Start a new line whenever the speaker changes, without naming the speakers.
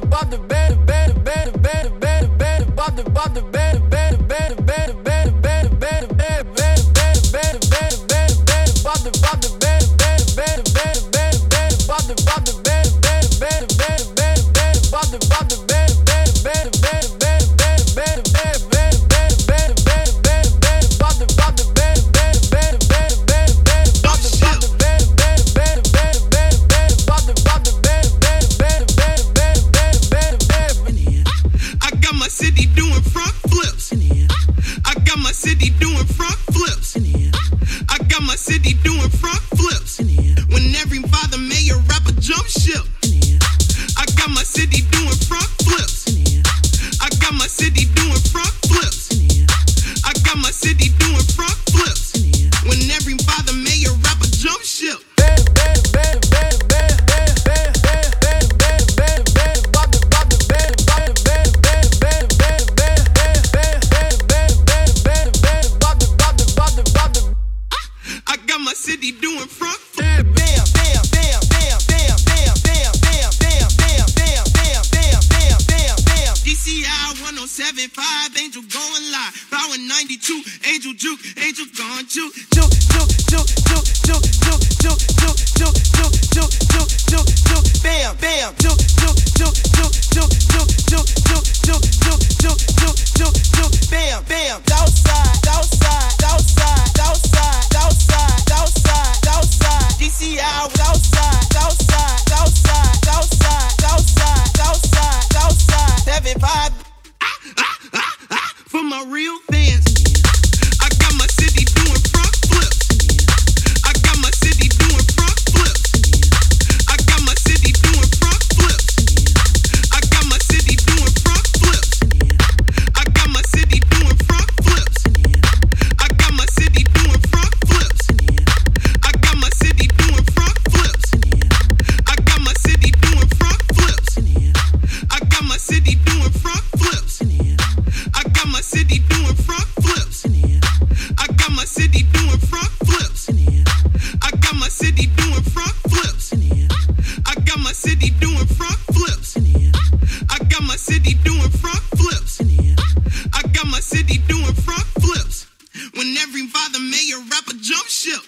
the, bob the,
front flips. I got my city doing front flips. When every father, mayor, rapper jump ship. city doing front. Bam, bam, bam, bam, bam, bam, bam, bam, bam, bam, bam, bam, bam, bam, bam, bam, bam. DCI 1075, Angel going live. Power 92, Angel Juke, Angel gone juke, juke, juke, juke, juke, juke, juke, juke, juke, juke, juke, juke, juke, juke, juke, bam, bam, juke, juke, juke, juke, juke, juke, juke, juke, juke, juke, juke, juke. real thing. the mayor rapper jump ship.